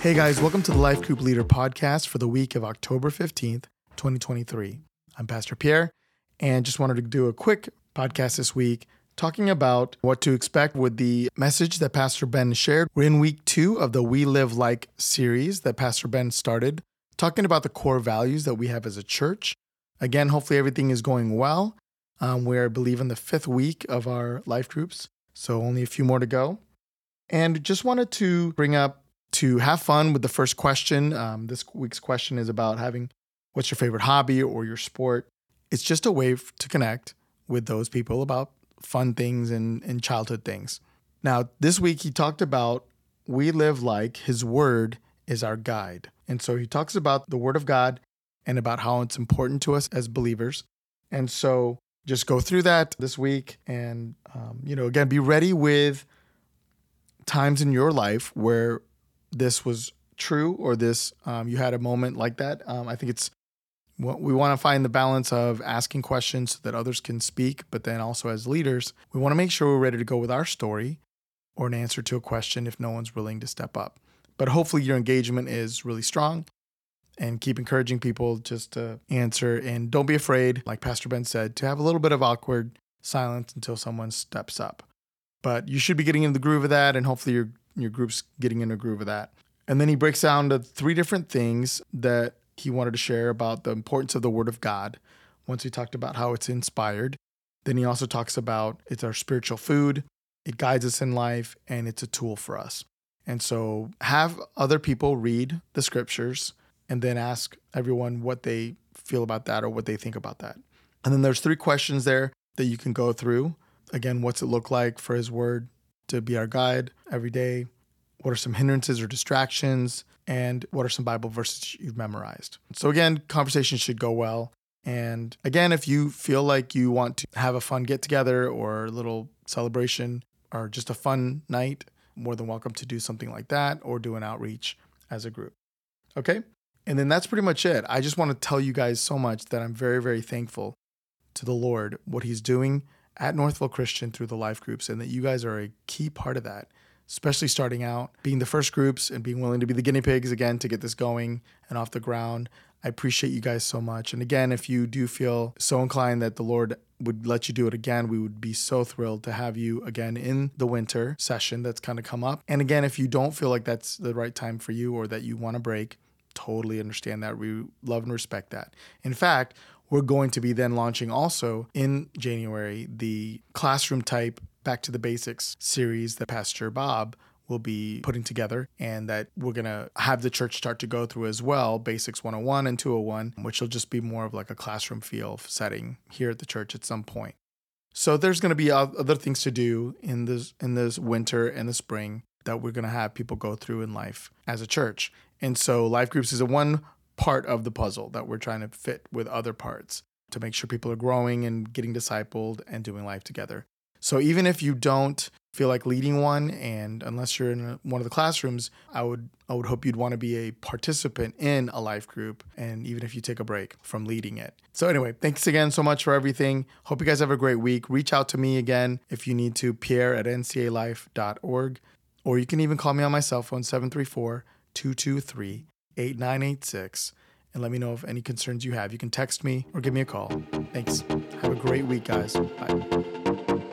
Hey guys, welcome to the Life Group Leader podcast for the week of October 15th, 2023. I'm Pastor Pierre and just wanted to do a quick podcast this week talking about what to expect with the message that Pastor Ben shared. We're in week two of the We Live Like series that Pastor Ben started, talking about the core values that we have as a church. Again, hopefully everything is going well. Um, we're, I believe, in the fifth week of our life groups, so only a few more to go. And just wanted to bring up to have fun with the first question. Um, this week's question is about having what's your favorite hobby or your sport. It's just a way to connect with those people about fun things and, and childhood things. Now, this week he talked about we live like his word is our guide. And so he talks about the word of God and about how it's important to us as believers. And so just go through that this week and, um, you know, again, be ready with times in your life where this was true or this um, you had a moment like that. Um, I think it's what we want to find the balance of asking questions so that others can speak, but then also as leaders, we want to make sure we're ready to go with our story or an answer to a question if no one's willing to step up. But hopefully, your engagement is really strong and keep encouraging people just to answer. And don't be afraid, like Pastor Ben said, to have a little bit of awkward silence until someone steps up. But you should be getting in the groove of that, and hopefully, your your group's getting in a groove of that. And then he breaks down to three different things that he wanted to share about the importance of the Word of God. Once he talked about how it's inspired, then he also talks about it's our spiritual food, it guides us in life, and it's a tool for us. And so have other people read the scriptures and then ask everyone what they feel about that or what they think about that. And then there's three questions there that you can go through. Again, what's it look like for his word to be our guide every day? What are some hindrances or distractions? And what are some Bible verses you've memorized? So, again, conversation should go well. And again, if you feel like you want to have a fun get together or a little celebration or just a fun night, more than welcome to do something like that or do an outreach as a group. Okay? And then that's pretty much it. I just want to tell you guys so much that I'm very, very thankful to the Lord, what He's doing at Northville Christian through the life groups, and that you guys are a key part of that, especially starting out, being the first groups and being willing to be the guinea pigs again to get this going and off the ground. I appreciate you guys so much. And again, if you do feel so inclined that the Lord would let you do it again, we would be so thrilled to have you again in the winter session that's kind of come up. And again, if you don't feel like that's the right time for you or that you want to break, totally understand that. We love and respect that. In fact, we're going to be then launching also in January the classroom type Back to the Basics series that Pastor Bob will be putting together and that we're going to have the church start to go through as well Basics 101 and 201, which will just be more of like a classroom feel setting here at the church at some point. So there's going to be other things to do in this in this winter and the spring that we're going to have people go through in life as a church. And so life groups is a one part of the puzzle that we're trying to fit with other parts to make sure people are growing and getting discipled and doing life together. So even if you don't feel like leading one and unless you're in one of the classrooms, I would I would hope you'd want to be a participant in a life group and even if you take a break from leading it. So anyway, thanks again so much for everything. Hope you guys have a great week. Reach out to me again if you need to pierre at ncalife.org or you can even call me on my cell phone 734 223 8986 and let me know of any concerns you have. You can text me or give me a call. Thanks. Have a great week, guys. Bye.